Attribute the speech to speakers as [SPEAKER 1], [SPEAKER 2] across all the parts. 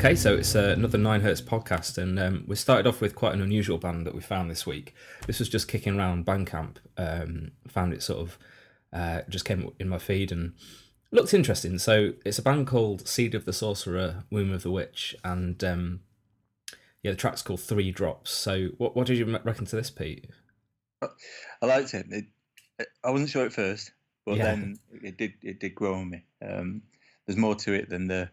[SPEAKER 1] Okay, so it's uh, another Nine Hertz podcast, and um, we started off with quite an unusual band that we found this week. This was just kicking around Bandcamp. Um, found it sort of uh, just came in my feed and looked interesting. So it's a band called Seed of the Sorcerer, Womb of the Witch, and um, yeah, the track's called Three Drops. So what what did you reckon to this, Pete?
[SPEAKER 2] I liked it. it, I wasn't sure at first, but yeah. then it did it did grow on me. Um, there's more to it than the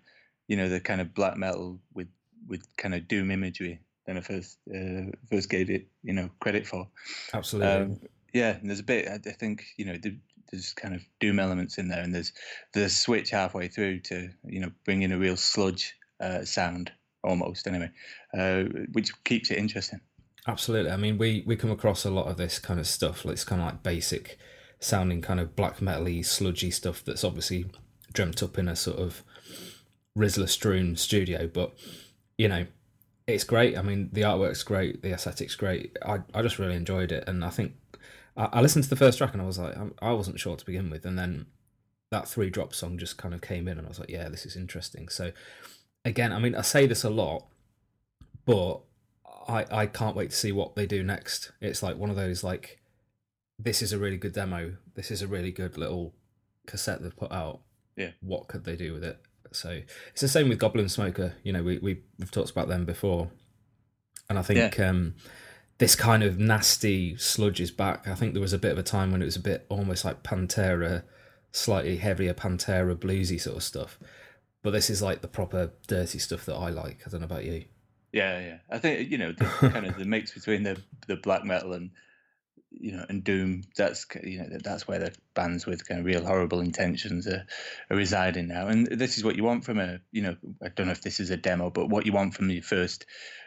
[SPEAKER 2] you know the kind of black metal with with kind of doom imagery than I first uh, first gave it you know credit for.
[SPEAKER 1] Absolutely. Um,
[SPEAKER 2] yeah, and there's a bit. I think you know there's kind of doom elements in there, and there's the switch halfway through to you know bring in a real sludge uh, sound almost anyway, uh, which keeps it interesting.
[SPEAKER 1] Absolutely. I mean, we we come across a lot of this kind of stuff. It's kind of like basic sounding, kind of black metally, sludgy stuff that's obviously dreamt up in a sort of Rizla strewn studio. But you know, it's great. I mean, the artwork's great, the aesthetic's great. I I just really enjoyed it, and I think I, I listened to the first track and I was like, I, I wasn't sure to begin with, and then that three drop song just kind of came in, and I was like, yeah, this is interesting. So again, I mean, I say this a lot, but I I can't wait to see what they do next. It's like one of those like, this is a really good demo. This is a really good little cassette they've put out.
[SPEAKER 2] Yeah.
[SPEAKER 1] What could they do with it? So it's the same with Goblin Smoker. You know, we, we we've talked about them before, and I think yeah. um, this kind of nasty sludge is back. I think there was a bit of a time when it was a bit almost like Pantera, slightly heavier Pantera bluesy sort of stuff. But this is like the proper dirty stuff that I like. I don't know about you.
[SPEAKER 2] Yeah, yeah. I think you know the kind of the mix between the the black metal and you know, and Doom. That's you know that's where the bands with kind of real horrible intentions are, are residing now. And this is what you want from a you know I don't know if this is a demo, but what you want from your first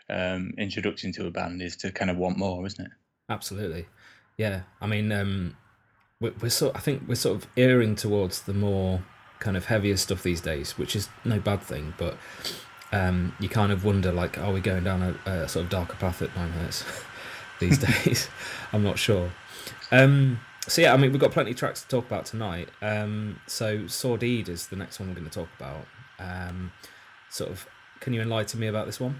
[SPEAKER 2] um, introduction to a band is to kind of want more, isn't it?
[SPEAKER 1] Absolutely, yeah. I mean, um, we're, we're sort. I think we're sort of erring towards the more kind of heavier stuff these days, which is no bad thing, but. Um, you kind of wonder, like, are we going down a, a sort of darker path at Nine Hertz? these days. I'm not sure. Um, so yeah, I mean, we've got plenty of tracks to talk about tonight. Um, so Sordide is the next one we're going to talk about. Um, sort of, can you enlighten me about this one?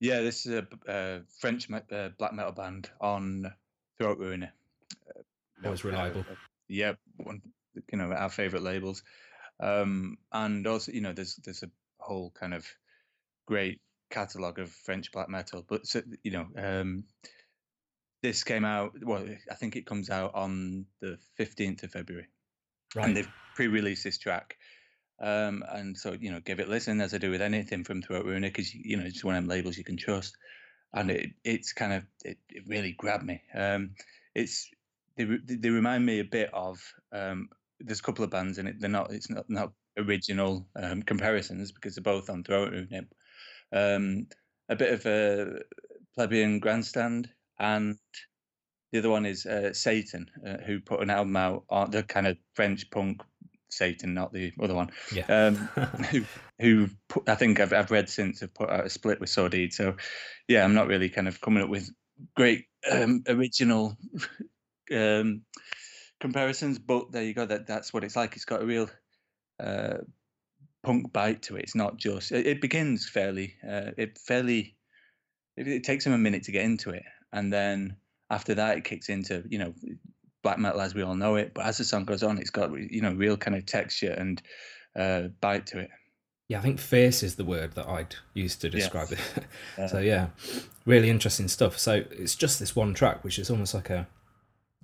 [SPEAKER 2] Yeah, this is a, a French me- uh, black metal band on Throat Ruiner.
[SPEAKER 1] Uh, Always reliable. Uh,
[SPEAKER 2] yeah, one, you know our favorite labels, um, and also you know there's there's a whole kind of great catalog of French black metal. But so, you know, um, this came out. Well, I think it comes out on the fifteenth of February, right. and they've pre-released this track. Um, and so you know, give it a listen as I do with anything from Throat Ruiner because you know it's one of them labels you can trust, and it it's kind of it, it really grabbed me. Um, it's they they remind me a bit of um, there's a couple of bands in it. They're not it's not not original um, comparisons because they're both on Throat Ruiner, um, a bit of a plebeian grandstand, and the other one is uh, Satan, uh, who put an album out on the kind of French punk Satan, not the other one.
[SPEAKER 1] Yeah. Um,
[SPEAKER 2] who who put, I think I've I've read since have put out a split with Sordide. So yeah, I'm not really kind of coming up with great um, original um, comparisons, but there you go. That that's what it's like. It's got a real uh, punk bite to it. It's not just. It, it begins fairly. Uh, it fairly. It, it, takes them a minute to get into it, and then after that, it kicks into you know black metal as we all know it. But as the song goes on, it's got you know real kind of texture and uh, bite to it.
[SPEAKER 1] Yeah, I think fierce is the word that I'd use to describe yes. it. so yeah, really interesting stuff. So it's just this one track, which is almost like a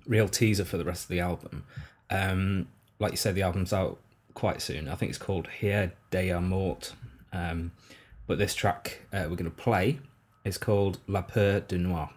[SPEAKER 1] real teaser for the rest of the album. Um, like you said, the album's out quite soon. I think it's called Hier déjà mort. Um, but this track uh, we're going to play is called La Peur du Noir.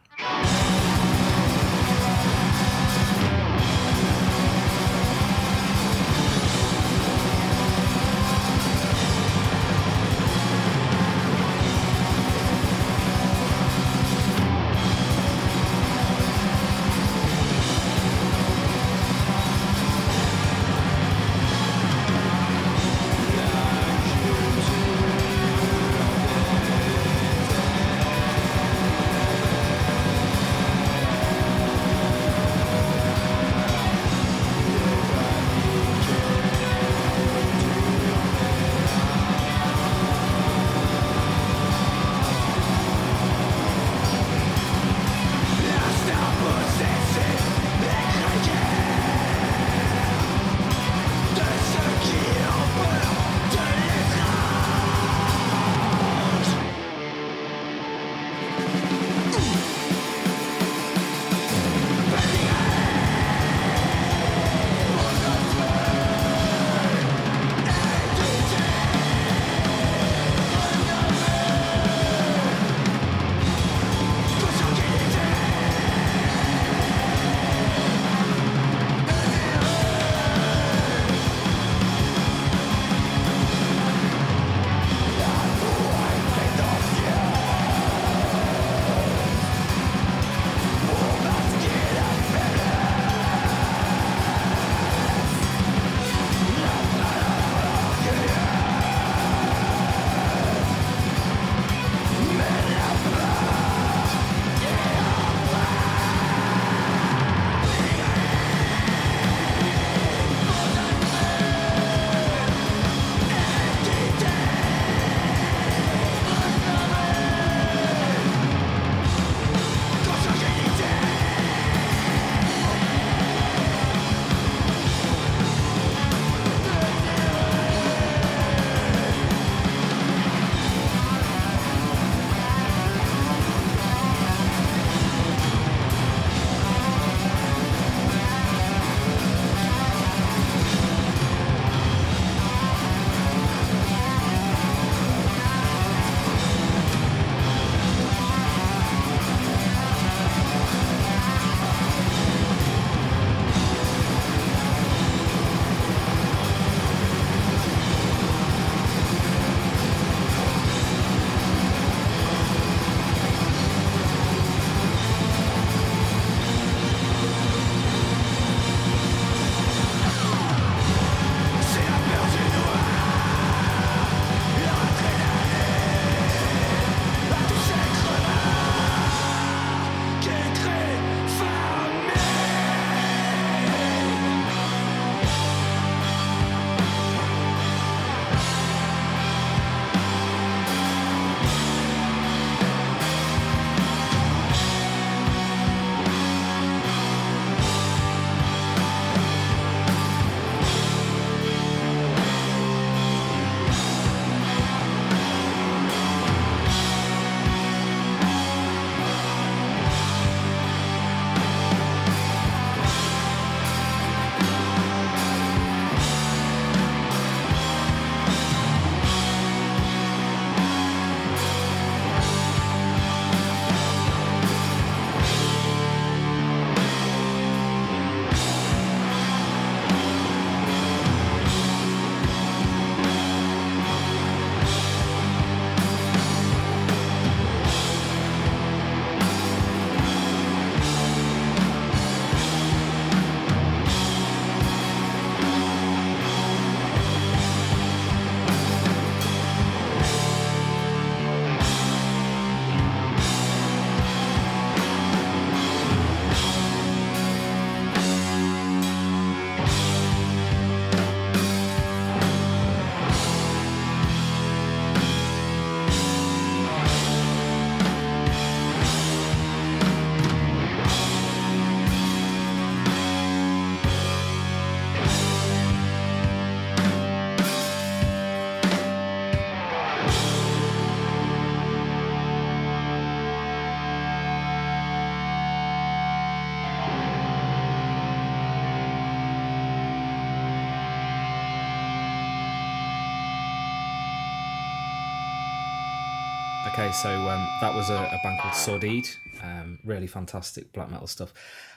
[SPEAKER 1] Okay, so um, that was a, a band called Sordide. Um, really fantastic black metal stuff.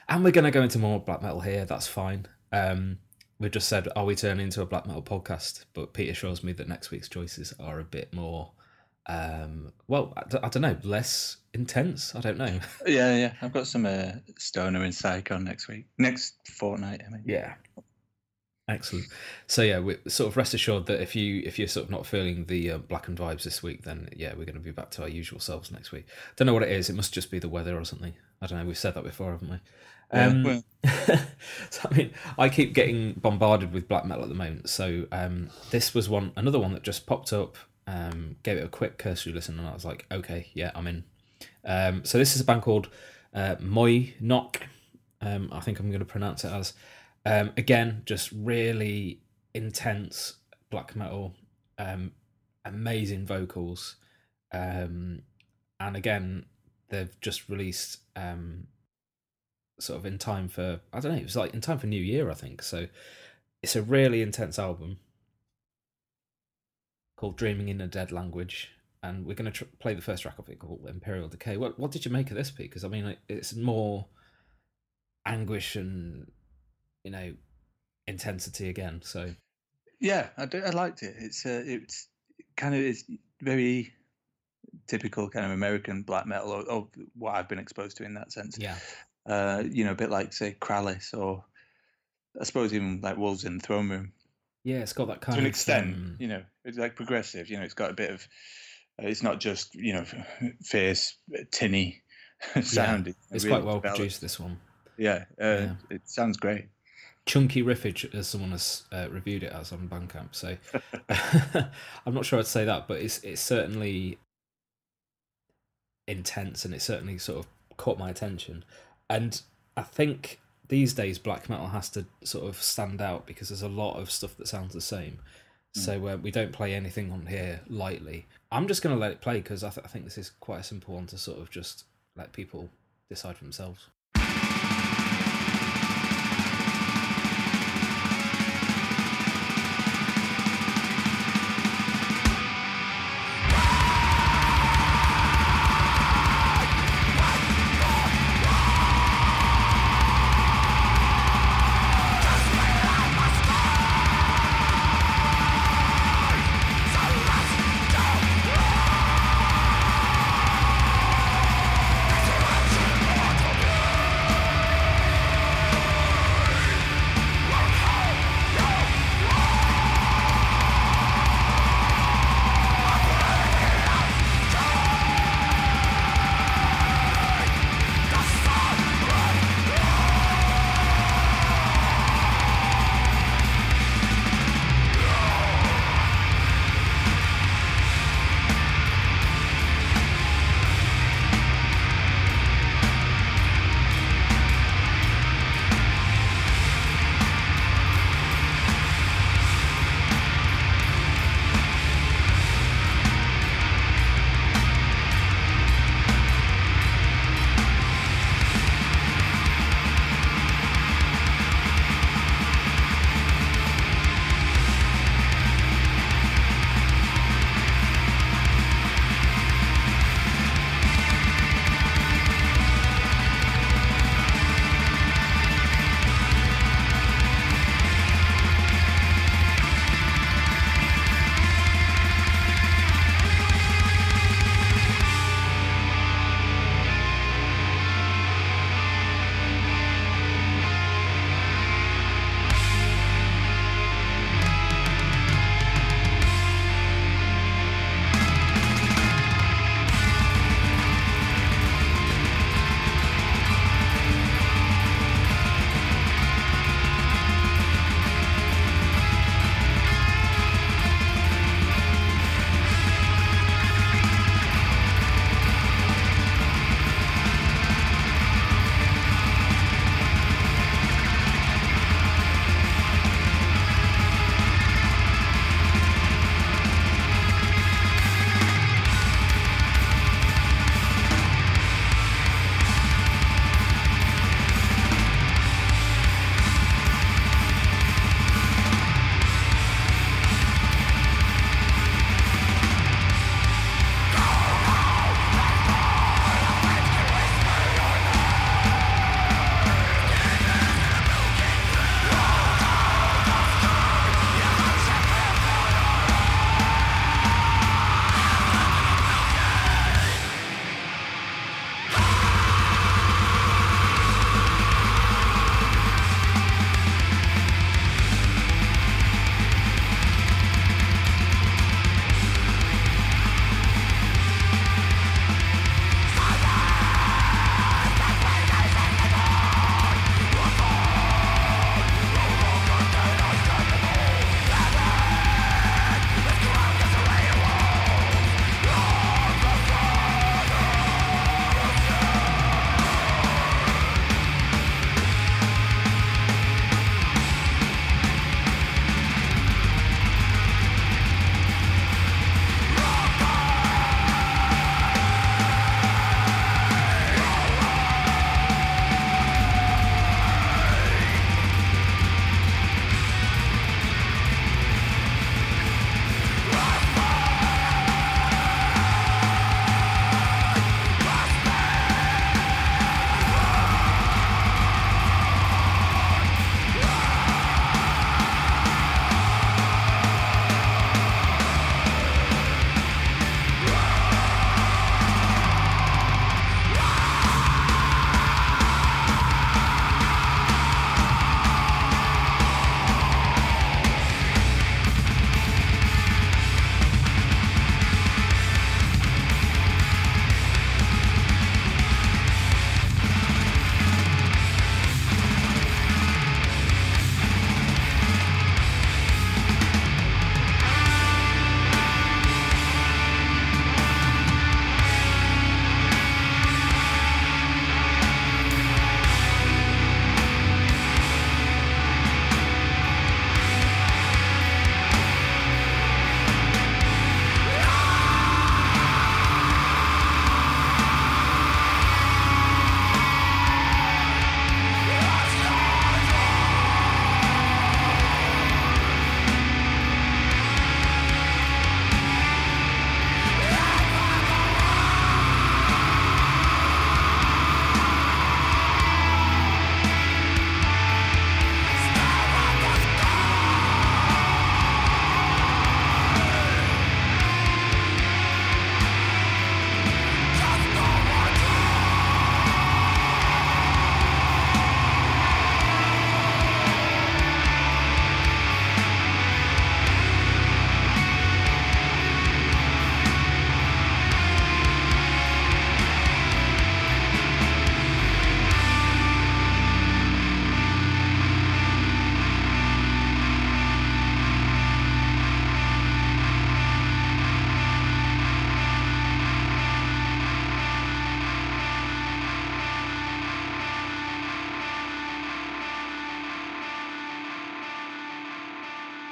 [SPEAKER 1] And we're going to go into more black metal here. That's fine. Um, we've just said, are we turning into a black metal podcast? But Peter shows me that next week's choices are a bit more, um, well, I, d- I don't know, less intense. I don't know.
[SPEAKER 2] Yeah, yeah. I've got some uh, Stoner and Psycho next week, next fortnight. I mean,
[SPEAKER 1] Yeah. Excellent. So yeah, we're sort of rest assured that if you if you're sort of not feeling the uh, blackened vibes this week, then yeah, we're going to be back to our usual selves next week. Don't know what it is. It must just be the weather or something. I don't know. We've said that before, haven't we? Um,
[SPEAKER 2] well-
[SPEAKER 1] so, I mean, I keep getting bombarded with black metal at the moment. So um, this was one, another one that just popped up. Um, gave it a quick cursory listen, and I was like, okay, yeah, I'm in. Um, so this is a band called uh, Moi Knock. Um, I think I'm going to pronounce it as. Um, again, just really intense black metal, um, amazing vocals, um, and again, they've just released um, sort of in time for I don't know. It was like in time for New Year, I think. So it's a really intense album called "Dreaming in a Dead Language." And we're going to tr- play the first track of it called Empyreal Decay. What what did you make of this? Because I mean, it's more anguish and you know intensity again. So
[SPEAKER 2] Yeah, I, do, I liked it. It's uh, it's kind of it's very typical kind of American black metal, or, or what I've been exposed to in that sense.
[SPEAKER 1] yeah,
[SPEAKER 2] Uh, you know, a bit like say Krallice, or I suppose even like Wolves in the Throne Room
[SPEAKER 1] yeah, it's got that kind of
[SPEAKER 2] to an extent.
[SPEAKER 1] um,
[SPEAKER 2] You know, it's like progressive. You know, it's got a bit of. Uh, it's not just you know fierce, tinny sound. It's
[SPEAKER 1] it's
[SPEAKER 2] really
[SPEAKER 1] quite well
[SPEAKER 2] developed.
[SPEAKER 1] produced. This one,
[SPEAKER 2] Yeah, uh,
[SPEAKER 1] Yeah.
[SPEAKER 2] it sounds great.
[SPEAKER 1] Chunky riffage, as someone has uh, reviewed it as on Bandcamp. So I'm not sure I'd say that, but it's it's certainly intense, and it certainly sort of caught my attention. And I think these days black metal has to sort of stand out because there's a lot of stuff that sounds the same. So uh, we don't play anything on here lightly. I'm just going to let it play because I, th- I think this is quite a simple one to sort of just let people decide for themselves.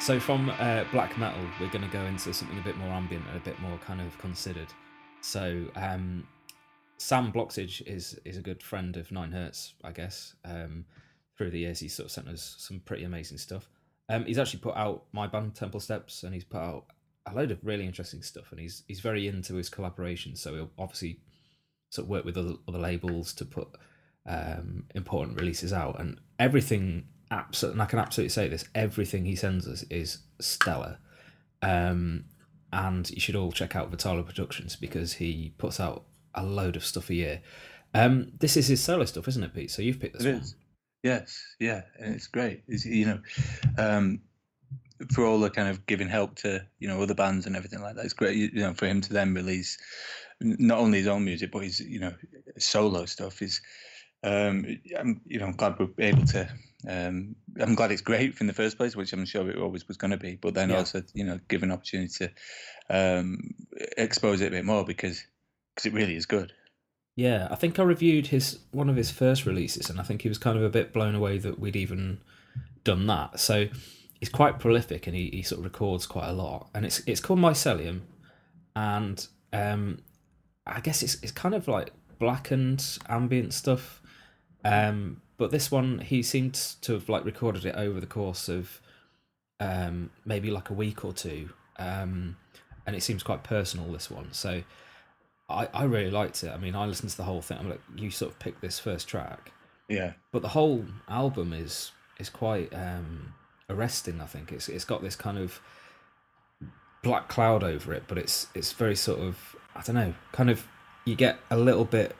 [SPEAKER 1] So from uh, black metal, we're going to go into something a bit more ambient and a bit more kind of considered. So um, Sam Bloxage is is a good friend of Nine Hertz, I guess. Um, through the years, he's sort of sent us some pretty amazing stuff. Um, he's actually put out my band Temple Steps, and he's put out a load of really interesting stuff. And he's he's very into his collaborations, so he'll obviously sort of work with other other labels to put um, important releases out. And everything, absolutely, and I can absolutely say this: everything he sends us is stellar. Um, and you should all check out Vitalo Productions because he puts out a load of stuff a year. Um, this is his solo stuff, isn't it, Pete? So you've picked this
[SPEAKER 2] It
[SPEAKER 1] one.
[SPEAKER 2] is. Yes, yeah, and it's great. It's, you know, um, for all the kind of giving help to you know other bands and everything like that. It's great, you know, for him to then release not only his own music but his you know solo stuff. Is um, I'm you know I'm glad we're able to. Um, I'm glad it's great in the first place, which I'm sure it always was going to be. But then
[SPEAKER 1] Yeah.
[SPEAKER 2] also you know give an opportunity to um, expose it a bit more because because it really is good.
[SPEAKER 1] Yeah, I think I reviewed his one of his first releases, and I think he was kind of a bit blown away that we'd even done that. So he's quite prolific, and he, he sort of records quite a lot. And it's it's called Mycelium, and um, I guess it's it's kind of like blackened ambient stuff. Um, but this one, he seemed to have like recorded it over the course of um, maybe like a week or two, um, and it seems quite personal. This one, so. I, I really liked it. I mean, I listened to the whole thing. I'm like, you sort of picked this first track,
[SPEAKER 2] Yeah,
[SPEAKER 1] but the whole album is is quite um, arresting. I think it's it's got this kind of black cloud over it, but it's it's very sort of I don't know, kind of you get a little bit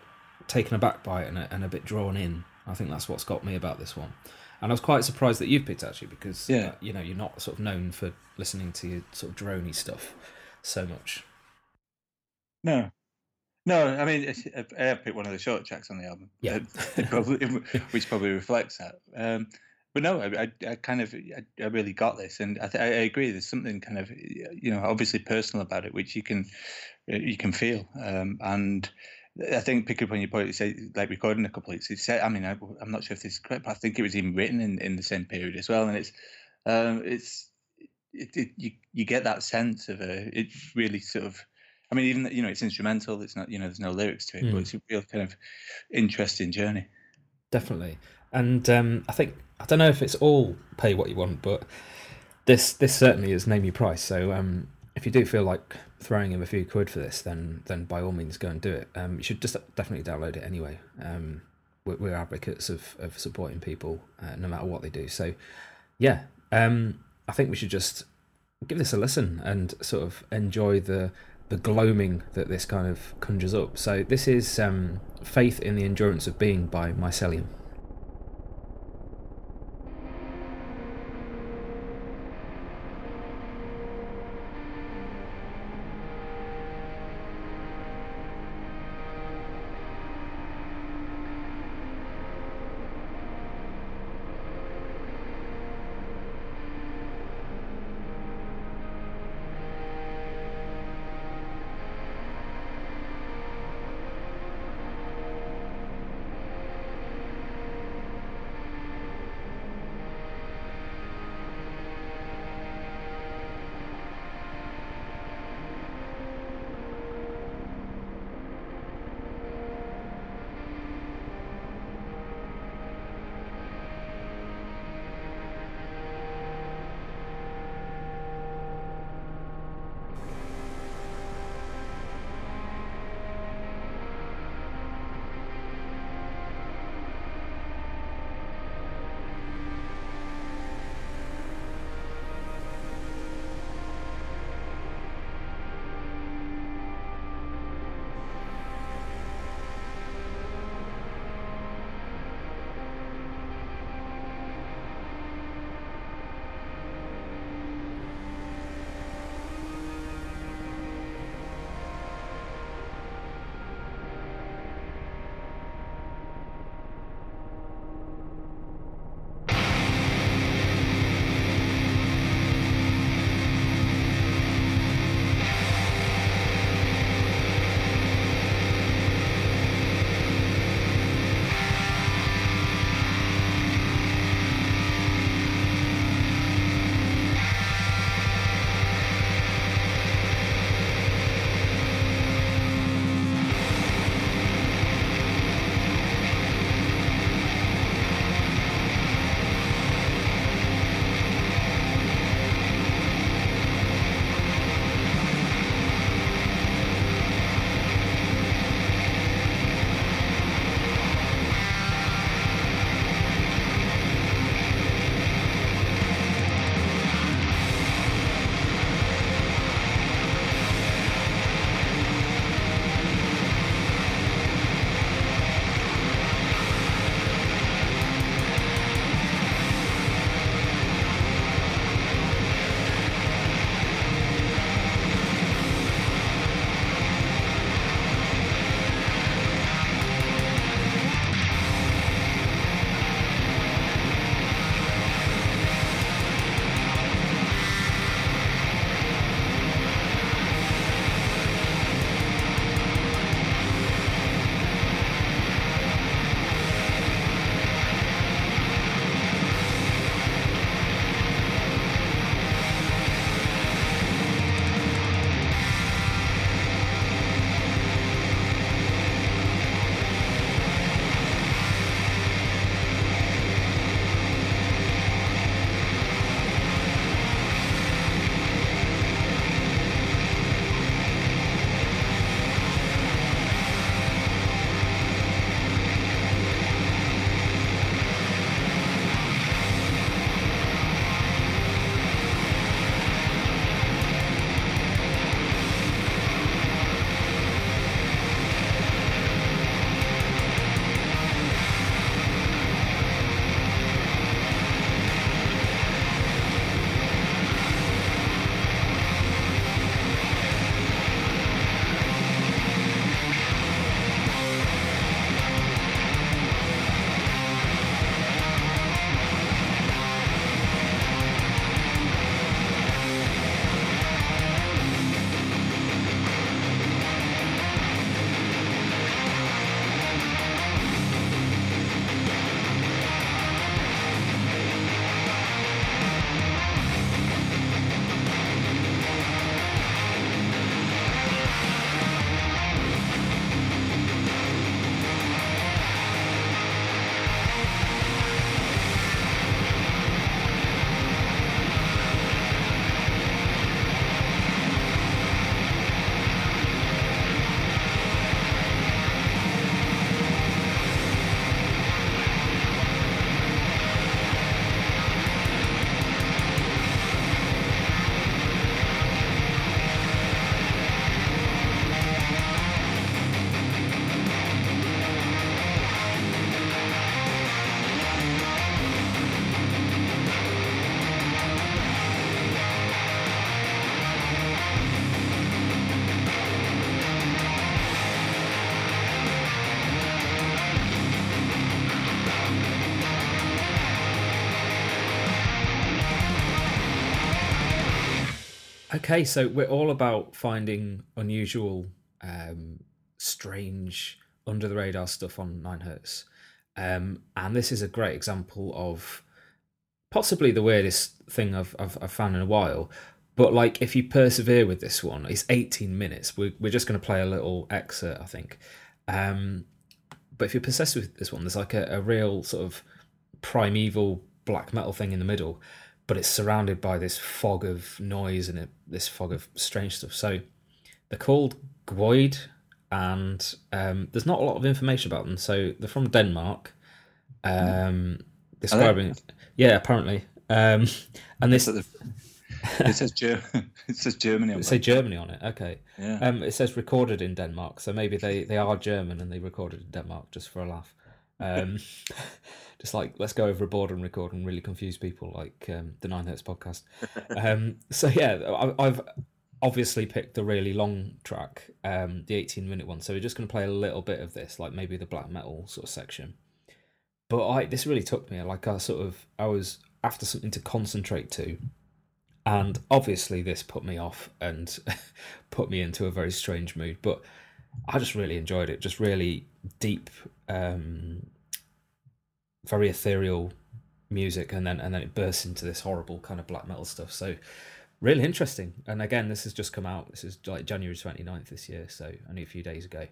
[SPEAKER 1] taken aback by it and a, and a bit drawn in. I think that's what's got me about this one. And I was quite surprised that you've picked actually because
[SPEAKER 2] Yeah.
[SPEAKER 1] uh, you know you're not sort of known for listening to your sort of drony stuff so much.
[SPEAKER 2] No, no. I mean, I have picked one of the short tracks on the album.
[SPEAKER 1] Yeah.
[SPEAKER 2] uh, probably, which probably reflects that. Um, but no, I, I, I kind of, I, I really got this, and I, th- I agree. There's something kind of, you know, obviously personal about it, which you can, uh, you can feel. Um, and I think pick up on your point. You say like recording a couple of weeks. It said, I mean, I, I'm not sure if this is correct, but I think it was even written in, in the same period as well. And it's, um, it's, it, it, you you get that sense of a, it really sort of. I mean, even you know, it's instrumental. It's not, you know, there's no lyrics to it,
[SPEAKER 1] Mm.
[SPEAKER 2] but it's a real kind of interesting journey.
[SPEAKER 1] definitely. And um, I think I don't know if it's all pay what you want, but this this certainly is name your price. So um, if you do feel like throwing him a few quid for this, then then by all means go and do it. Um, you should just definitely download it anyway. Um, we're, we're advocates of of supporting people uh, no matter what they do. So yeah, um, I think we should just give this a listen and sort of enjoy the the gloaming that this kind of conjures up. So this is um, Faith in the Endurance of Being by Mycelium. Okay, so we're all about finding unusual, um, strange, under the radar stuff on Nine Hertz. Um, and this is a great example of possibly the weirdest thing I've, I've, I've found in a while. But like, if you persevere with this one, it's 18 minutes. We're, we're just going to play a little excerpt, I think. Um, but if you're possessed with this one, there's like a, a real sort of primeval black metal thing in the middle, but it's surrounded by this fog of noise and this fog of strange stuff. So they're called Gwoid, and um, there's not a lot of information about them. So they're from Denmark. Um, describing, yeah, apparently. Um, and this.
[SPEAKER 2] it says Germany. it says Germany. On
[SPEAKER 1] it say Germany on it. Okay.
[SPEAKER 2] Yeah.
[SPEAKER 1] Um, it says recorded in Denmark, so maybe they they are German and they recorded in Denmark just for a laugh. Um, just like let's go over a board and record and really confuse people, like um, the Nine Hertz podcast. Um, so yeah, I, have obviously picked the really long track, um, the 18 minute one. So we're just going to play a little bit of this, like maybe the black metal sort of section. But I this really took me. Like I sort of I was after something to concentrate to and obviously this put me off and put me into a very strange mood but i just really enjoyed it just really deep um, very ethereal music and then and then it bursts into this horrible kind of black metal stuff. So really interesting. And again this has just come out this is like january 29th this year so only a few days ago.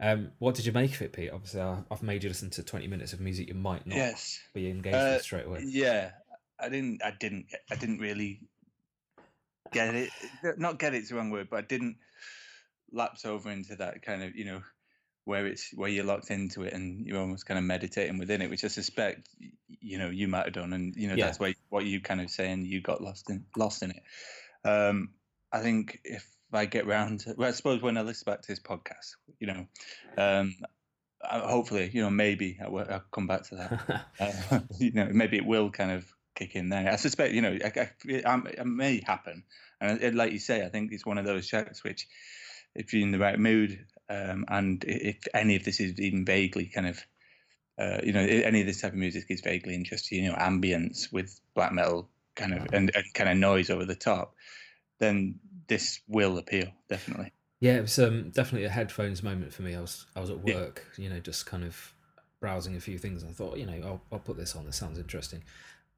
[SPEAKER 1] Um, what did you make of it pete? Obviously I, have made you listen to 20 minutes of music you might not
[SPEAKER 2] yes.
[SPEAKER 1] be engaged uh, with straight away.
[SPEAKER 2] yeah. I didn't i didn't i didn't really get it. Not get it's the wrong word, but I didn't lapse over into that kind of you know where it's where you're locked into it and you're almost kind of meditating within it, which I suspect you know you might have done, and you know yeah. that's why what you kind of saying you got lost in lost in it. Um, I think if I get round, to, well, I suppose when I listen back to this podcast, you know, um, hopefully, you know, maybe I will, I'll come back to that. uh, you know, maybe it will kind of kick in there. I suspect, you know, I, I, it may happen. And like you say, I think it's one of those tracks which, if you're in the right mood, um, and if any of this is even vaguely kind of, uh, you know, any of this type of music is vaguely interesting, you know, ambience with black metal kind of and, and kind of noise over the top, then this will appeal definitely.
[SPEAKER 1] Yeah, it was um, definitely a headphones moment for me. I was I was at work, yeah. you know, just kind of browsing a few things. I thought, you know, I'll, I'll put this on. This sounds interesting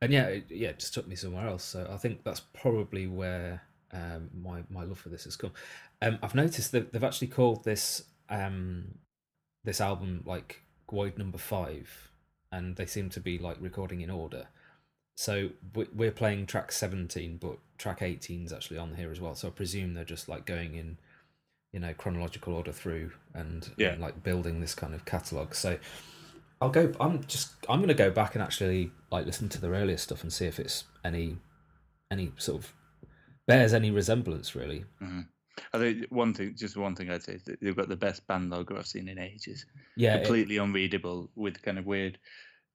[SPEAKER 1] and yeah, it, yeah, it just took me somewhere else. So I think that's probably where um, my my love for this has come. Um, I've noticed that they've actually called this um, this album like Gwoid Number Five, and they seem to be like recording in order. So we're playing track seventeen, but track eighteen is actually on here as well. So I presume they're just like going in, you know, chronological order through and, yeah. and like building this kind of catalog. So I'll go. I'm just. I'm going to go back and actually like listen to their earlier stuff and see if it's any, any sort of bears any resemblance really.
[SPEAKER 2] Mm-hmm. I think one thing, just one thing I'd say is that they've got the best band logo I've seen in ages.
[SPEAKER 1] Yeah,
[SPEAKER 2] completely it, unreadable with kind of weird.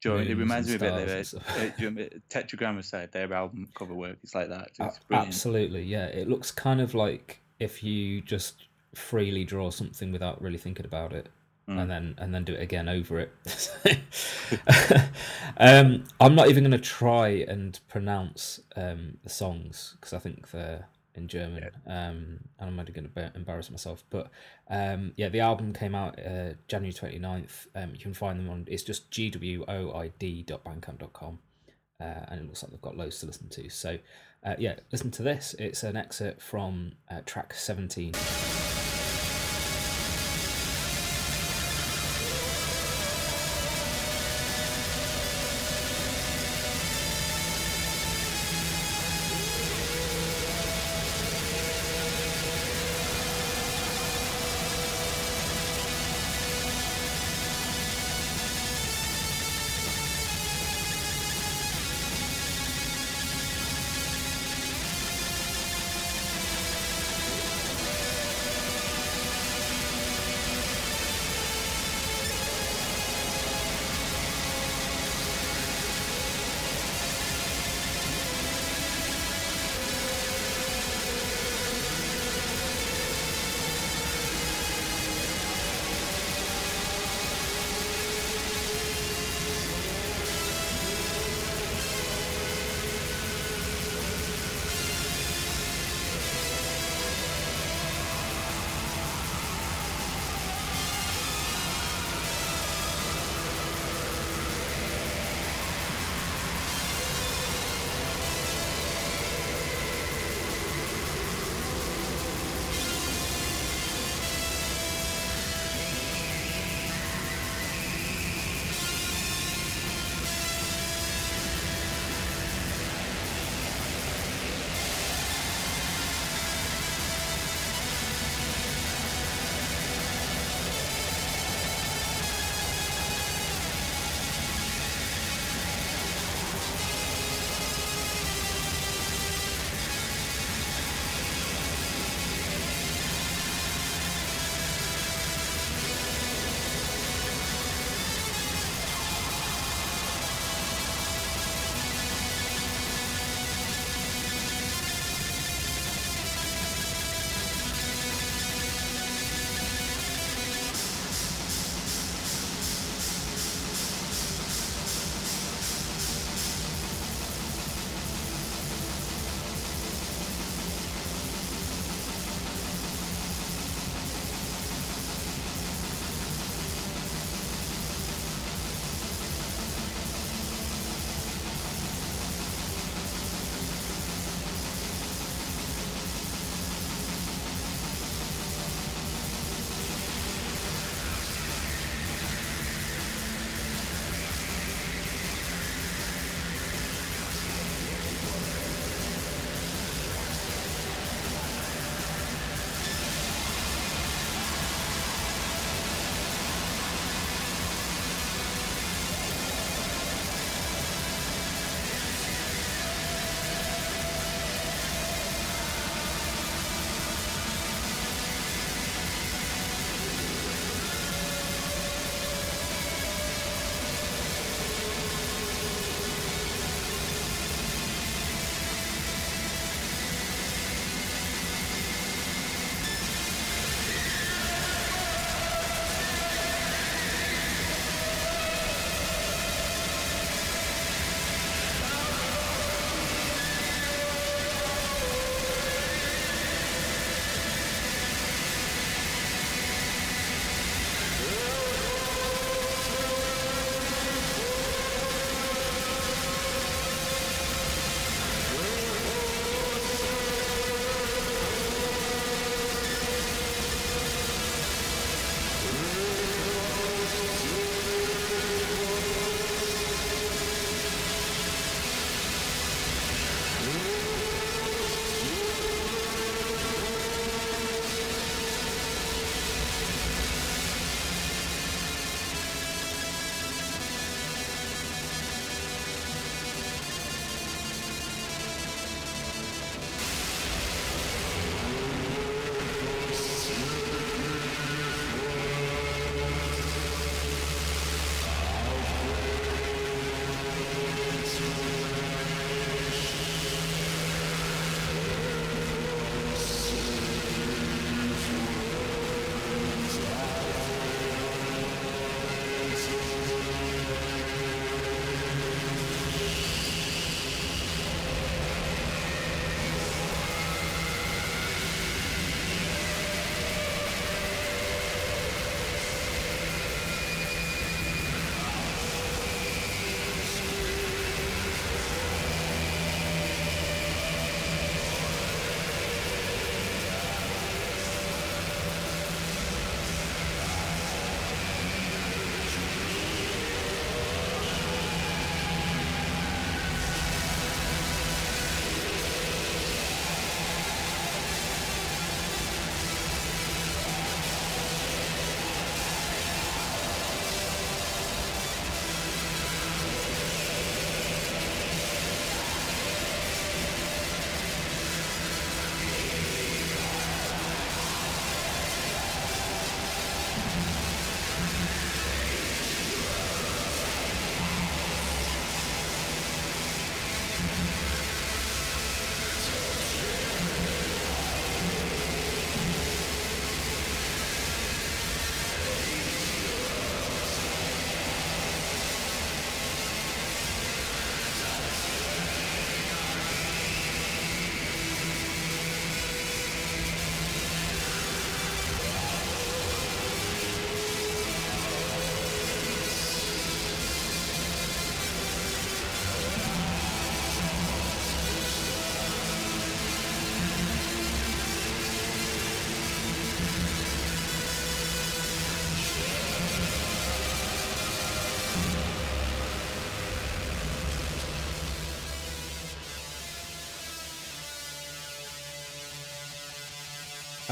[SPEAKER 2] Drawing. It reminds me a bit of uh, Tetragrammaton. Their album cover work. It's like that. It's
[SPEAKER 1] absolutely, yeah. It looks kind of like if you just freely draw something without really thinking about it. Mm. and then and then do it again over it. um, I'm not even going to try and pronounce um, the songs because I think they're in German, yeah. um, and I'm only going to embarrass myself. But um, yeah, the album came out uh, January 29th. Um, you can find them on it's just gwoid.bandcamp.com, uh, and it looks like they've got loads to listen to. So uh, yeah, listen to this. It's an excerpt from uh, track 17.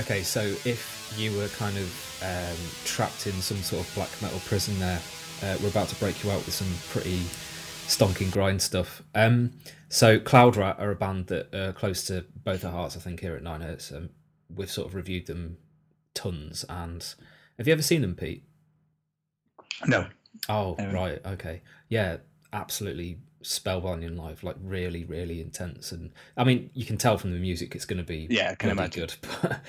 [SPEAKER 1] Okay, so if you were kind of um, trapped in some sort of black metal prison there, uh, we're about to break you out with some pretty stonking grind stuff. Um, so Cloud Rat are a band that are close to both our hearts, I think, here at Nine Hertz. Um, we've sort of reviewed them tons. And have you ever seen them, Pete?
[SPEAKER 2] No.
[SPEAKER 1] Oh, right. Okay. Yeah, absolutely spellbinding live, like really, really intense. And I mean, you can tell from the music it's going to be
[SPEAKER 2] yeah, can imagine.
[SPEAKER 1] good.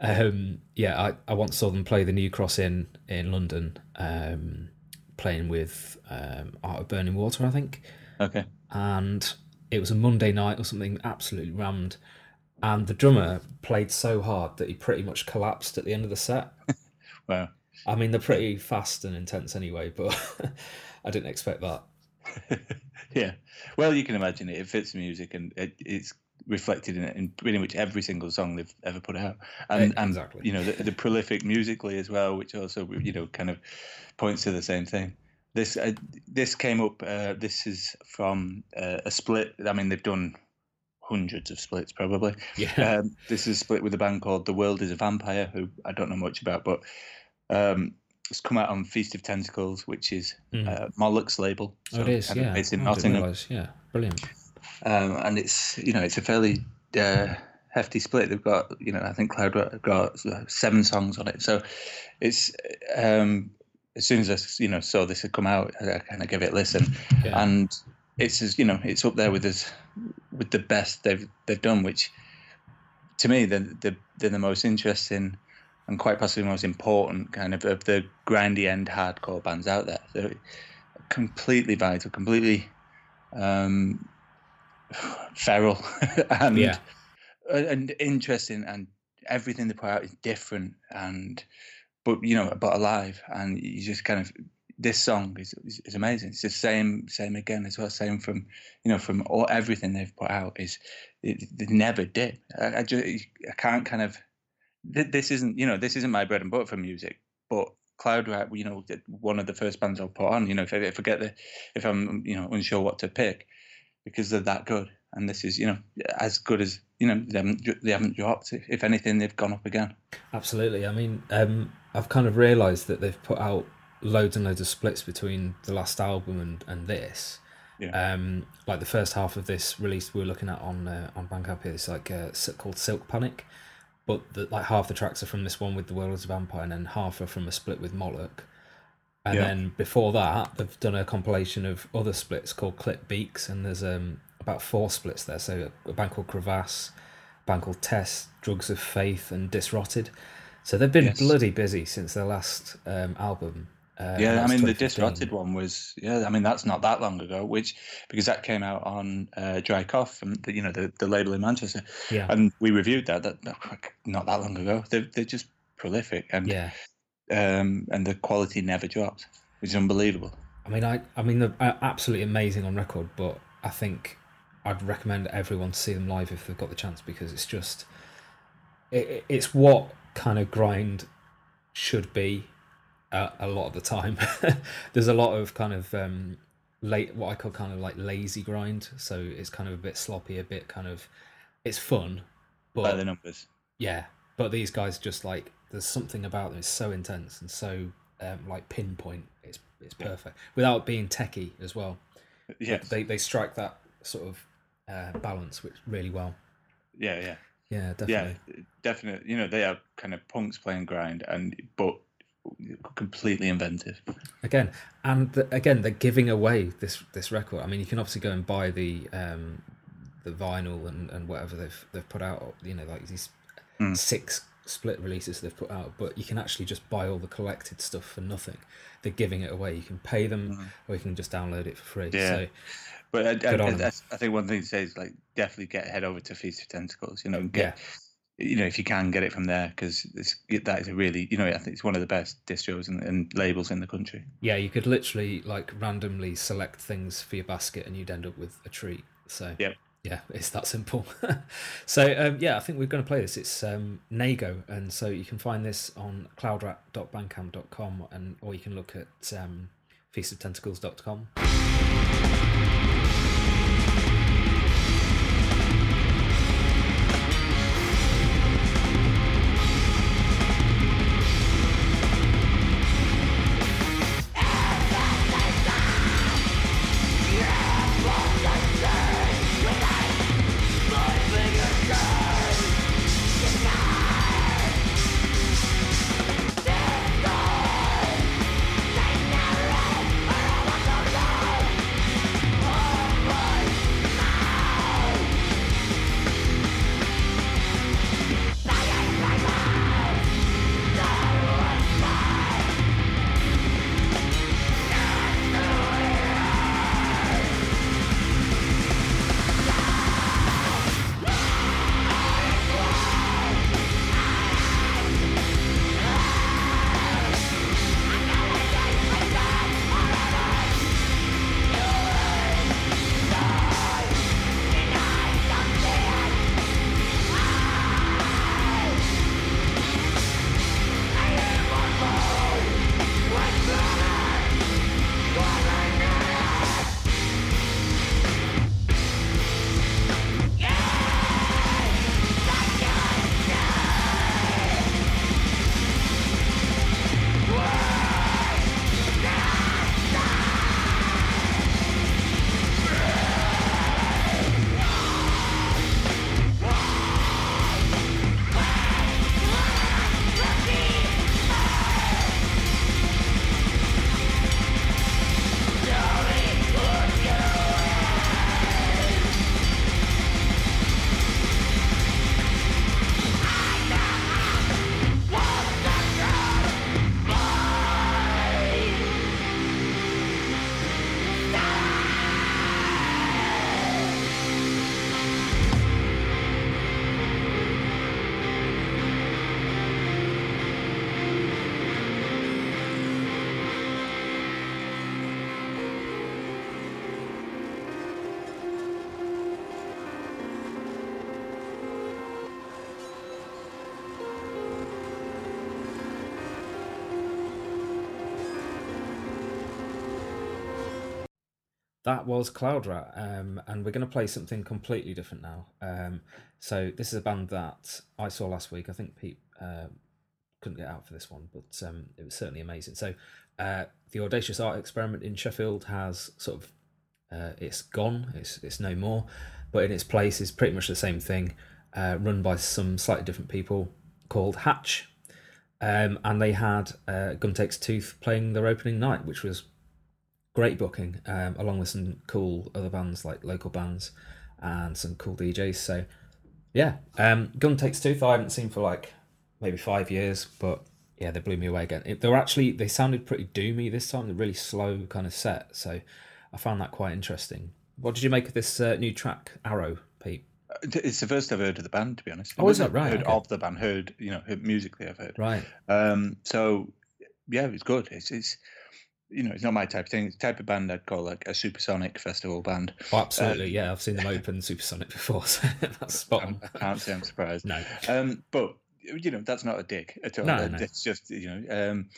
[SPEAKER 1] But um, yeah, I, I once saw them play the New Cross Inn in London, um, playing with um, Art of Burning Water, I think,
[SPEAKER 2] Okay.
[SPEAKER 1] and it was a Monday night or something, absolutely rammed. And the drummer played so hard that he pretty much collapsed at the end of the set.
[SPEAKER 2] Wow.
[SPEAKER 1] I mean, they're pretty fast and intense anyway, but I didn't expect that.
[SPEAKER 2] yeah. Well, you can imagine it. It fits the music, and it, it's reflected in, in pretty much every single song they've ever put out. And,
[SPEAKER 1] Eh,
[SPEAKER 2] and
[SPEAKER 1] exactly.
[SPEAKER 2] you know, the, the prolific musically as well, which also you know kind of points to the same thing. This uh, this came up. Uh, this is from uh, a split. I mean, they've done hundreds of splits probably.
[SPEAKER 1] Yeah.
[SPEAKER 2] Um, this is split with a band called The World Is a Vampire, who I don't know much about, but um, it's come out on Feast of Tentacles, which is
[SPEAKER 1] Mm.
[SPEAKER 2] uh, Moloch's label.
[SPEAKER 1] oh, it is, yeah.
[SPEAKER 2] It's in Nottingham
[SPEAKER 1] realise. Yeah, brilliant.
[SPEAKER 2] um, and it's you know it's a fairly uh, hefty split. They've got you know I think Cloud got seven songs on it, so it's um, as soon as I you know saw this had come out, I, I kind of gave it a listen,
[SPEAKER 1] Yeah.
[SPEAKER 2] and it's as you know it's up there with us with the best they've they've done, which to me they're, they're, they're the most interesting and quite possibly the most important kind of of the grindy end hardcore bands out there. They're completely vital, completely um, feral and
[SPEAKER 1] Yeah.
[SPEAKER 2] and interesting, and everything they put out is different and but you know but alive, and you just kind of this song is, is, is amazing. It's the same same again as well. Same from you know from all everything they've put out is it, they never did. I, I just I can't kind of th- this isn't you know this isn't my bread and butter for music, but Cloud Rat, you know, one of the first bands I'll put on. You know, if I, if I get the if I'm you know unsure what to pick because they're that good, and this is you know as good as you know they haven't they haven't dropped. If, anything, they've gone up again.
[SPEAKER 1] Absolutely. I mean, um, I've kind of realised that they've put out loads and loads of splits between the last album and, and this.
[SPEAKER 2] Yeah.
[SPEAKER 1] Um, like the first half of this release we were looking at on uh, on Bandcamp here, it's like uh, called Silk Panic, but the, like half the tracks are from this one with the World Is a Vampire, and then half are from a split with Moloch. And
[SPEAKER 2] Yeah.
[SPEAKER 1] then before that, they've done a compilation of other splits called Clipped Beaks, and there's um, about four splits there. So a band called Crevasse, a band called Test, Drugs of Faith, and Disrotted. So they've been
[SPEAKER 2] Yes.
[SPEAKER 1] bloody busy since their last um, album. Uh,
[SPEAKER 2] yeah, I mean the
[SPEAKER 1] 2015.
[SPEAKER 2] disrupted one was yeah. I mean that's not that long ago, which because that came out on uh, Dry Cough and the, you know the, the label in Manchester,
[SPEAKER 1] Yeah,
[SPEAKER 2] and we reviewed that. That not that long ago. They're they're just prolific and
[SPEAKER 1] yeah.
[SPEAKER 2] um and the quality never drops, which is unbelievable.
[SPEAKER 1] I mean, I, I mean, they're absolutely amazing on record, but I think I'd recommend everyone to see them live if they've got the chance because it's just, it- it's what kind of grind should be a lot of the time. There's a lot of kind of um, late, what I call kind of like lazy grind. So it's kind of a bit sloppy, a bit kind of, it's fun, but
[SPEAKER 2] the numbers.
[SPEAKER 1] yeah, but these guys just like there's something about them. It's so intense and so um, like pinpoint. It's it's
[SPEAKER 2] Yeah.
[SPEAKER 1] perfect without being techie as well.
[SPEAKER 2] Yeah,
[SPEAKER 1] They they strike that sort of uh, balance which really well.
[SPEAKER 2] yeah, yeah.
[SPEAKER 1] Yeah, definitely.
[SPEAKER 2] Yeah, definitely. You know, they are kind of punks playing grind, and but completely inventive.
[SPEAKER 1] Again, and the, again, they're giving away this this record. I mean, you can obviously go and buy the um, the vinyl and, and whatever they've they've put out. You know, like these
[SPEAKER 2] Mm.
[SPEAKER 1] six split releases they've put out, but you can actually just buy all the collected stuff for nothing. They're giving it away. You can pay them, or you can just download it for free.
[SPEAKER 2] Yeah.
[SPEAKER 1] So
[SPEAKER 2] But I, I, I. I think one thing to say is like definitely get head over to Feast of Tentacles. You know, and get you know if you can get it from there because that is a really you know I think it's one of the best distros and, and labels in the country.
[SPEAKER 1] yeah, you could literally like randomly select things for your basket, and you'd end up with a treat. So
[SPEAKER 2] Yep.
[SPEAKER 1] yeah, it's that simple. so um, yeah, I think we're going to play this. It's um, Nago, and so you can find this on cloudrat.bandcamp.com, and or you can look at um, feastoftentacles.com. That was Cloud Rat, um, and we're going to play something completely different now. Um, so this is a band that I saw last week. I think Pete uh, couldn't get out for this one, but um, it was certainly amazing. So uh, the Audacious Art Experiment in Sheffield has sort of uh, it's gone. It's it's no more, but in its place is pretty much the same thing, uh, run by some slightly different people called Hatch, um, and they had uh, Gun Takes Tooth playing their opening night, which was great booking, um, along with some cool other bands like local bands and some cool DJs. So yeah, um, Gun Takes Tooth I haven't seen for like maybe five years, but yeah, they blew me away again. It, they were actually they sounded pretty doomy this time. They're really slow kind of set, so I found that quite interesting. What did you make of this uh, new track, Arrow, Pete?
[SPEAKER 2] Uh, It's the first I've heard of the band, to be honest.
[SPEAKER 1] Oh, is that right?
[SPEAKER 2] Heard
[SPEAKER 1] Okay.
[SPEAKER 2] of the band, heard you know, heard musically I've heard.
[SPEAKER 1] Right.
[SPEAKER 2] Um, so yeah, it's good. It's it's you know, it's not my type of thing. It's the type of band I'd call like a supersonic festival band.
[SPEAKER 1] Oh, absolutely. yeah, I've seen them open Supersonic before, so that's spot on.
[SPEAKER 2] I can't say I'm surprised.
[SPEAKER 1] No.
[SPEAKER 2] Um, but you know, that's not a dig at all.
[SPEAKER 1] No, no.
[SPEAKER 2] It's just you know, um,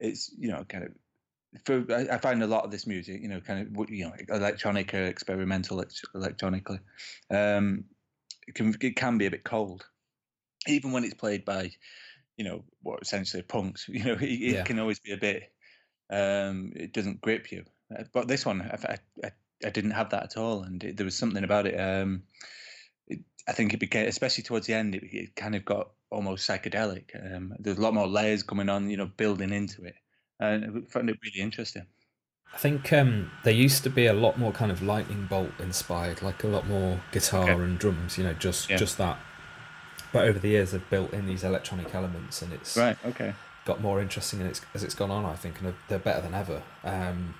[SPEAKER 2] it's you know, kind of. For, I, I find a lot of this music, you know, kind of you know, electronic or experimental electronically, um, it can it can be a bit cold, even when it's played by, you know, what essentially punks. You know, it, it
[SPEAKER 1] Yeah.
[SPEAKER 2] can always be a bit. Um, it doesn't grip you, Uh, but this one, I, I, I, I didn't have that at all, and it, there was something about it. Um, it, I think it became, especially towards the end, it, it kind of got almost psychedelic. Um, there's a lot more layers coming on, you know, building into it, and I found it really interesting.
[SPEAKER 1] I think um, there used to be a lot more kind of lightning bolt inspired, like a lot more guitar
[SPEAKER 2] Okay.
[SPEAKER 1] and drums, you know, just
[SPEAKER 2] Yeah.
[SPEAKER 1] just that. But over the years, they've built in these electronic elements, and it's
[SPEAKER 2] Right. Okay.
[SPEAKER 1] Got more interesting as it's, as it's gone on. I think, and they're, they're better than ever. Um,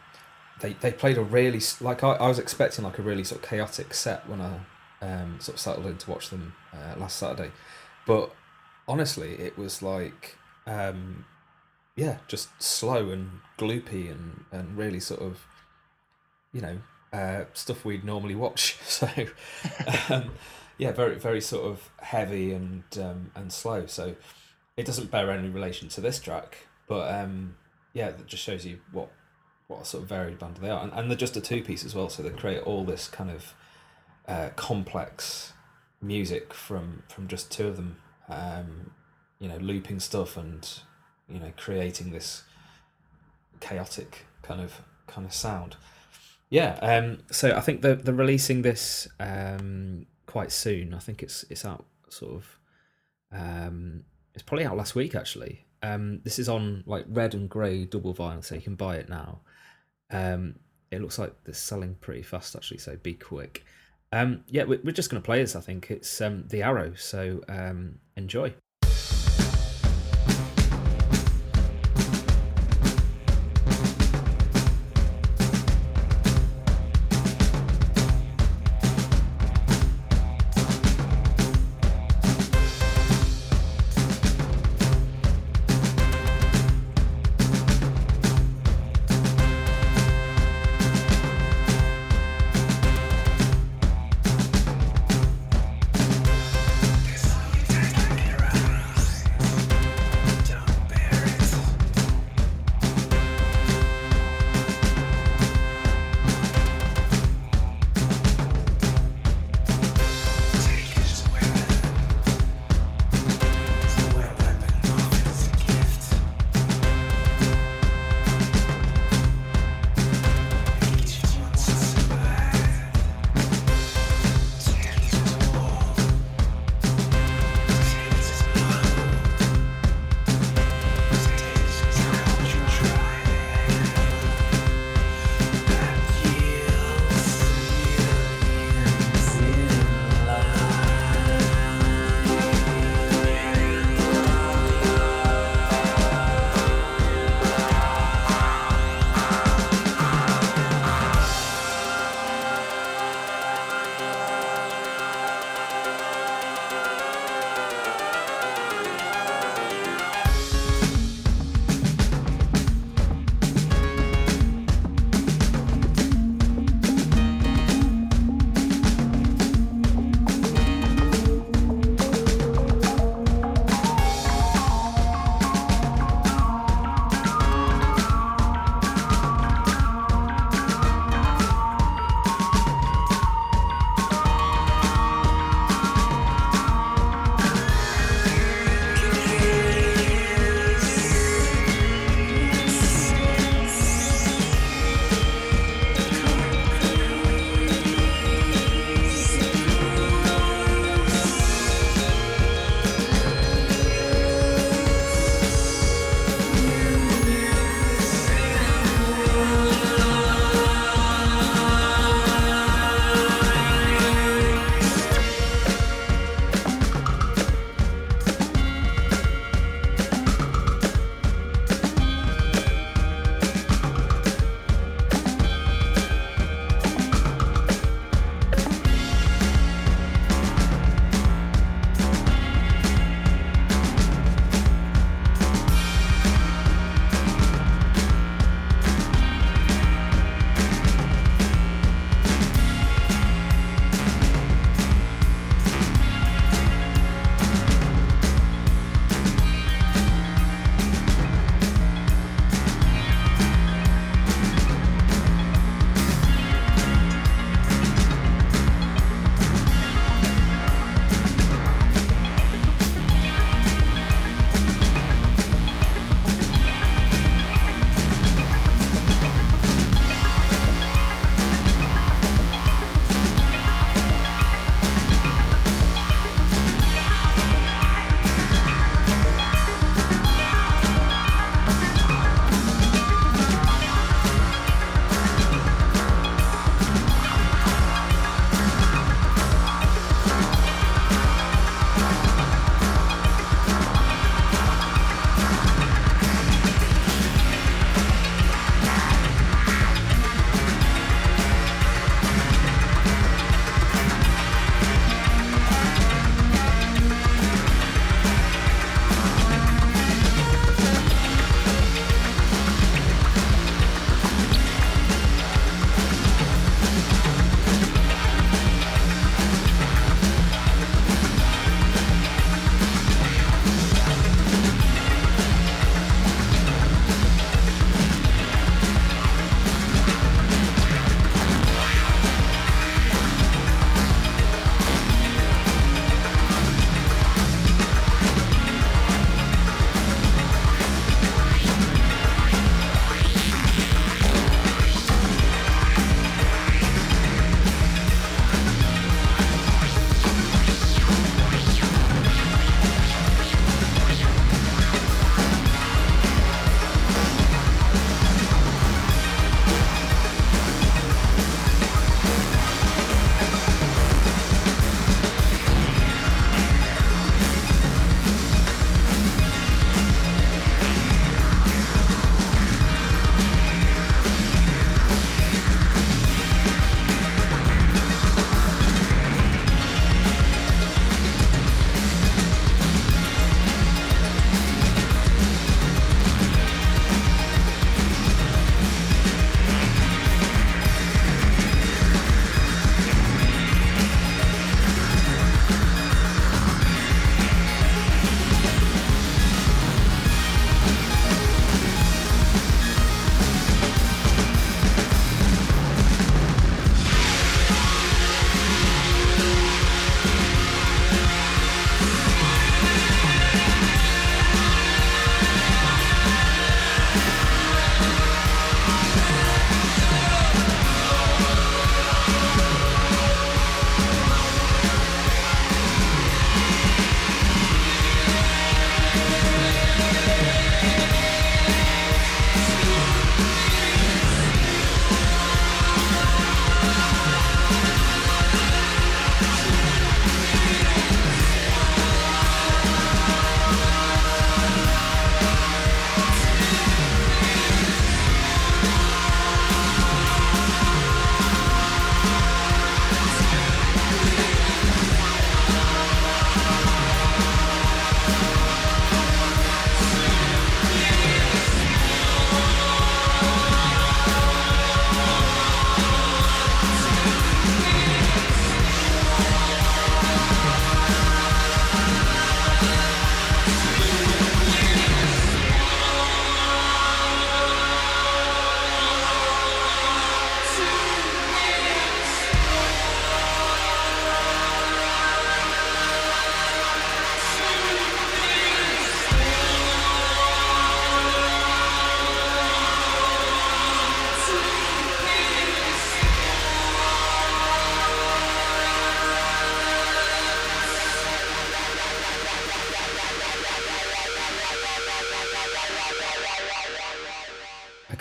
[SPEAKER 1] they they played a really like I, I was expecting like a really sort of chaotic set when I um, sort of settled in to watch them uh, last Saturday, but honestly, it was like um, yeah, just slow and gloopy and and really sort of you know uh, stuff we'd normally watch. So um, yeah, very very sort of heavy and um, and slow. So it doesn't bear any relation to this track, but um, yeah, that just shows you what what a sort of varied band they are, and, and they're just a two piece as well. So they create all this kind of uh, complex music from from just two of them. Um, you know, looping stuff and you know creating this chaotic kind of kind of sound. Yeah, um, so I think they're they're releasing this um, quite soon. I think it's it's out sort of um, it's probably out last week actually. Um, this is on like red and grey double vinyl, so you can buy it now. Um, it looks like they're selling pretty fast actually, so be quick. Um, yeah, we're, we're just going to play this. I think it's um, the Arrow, so um, enjoy.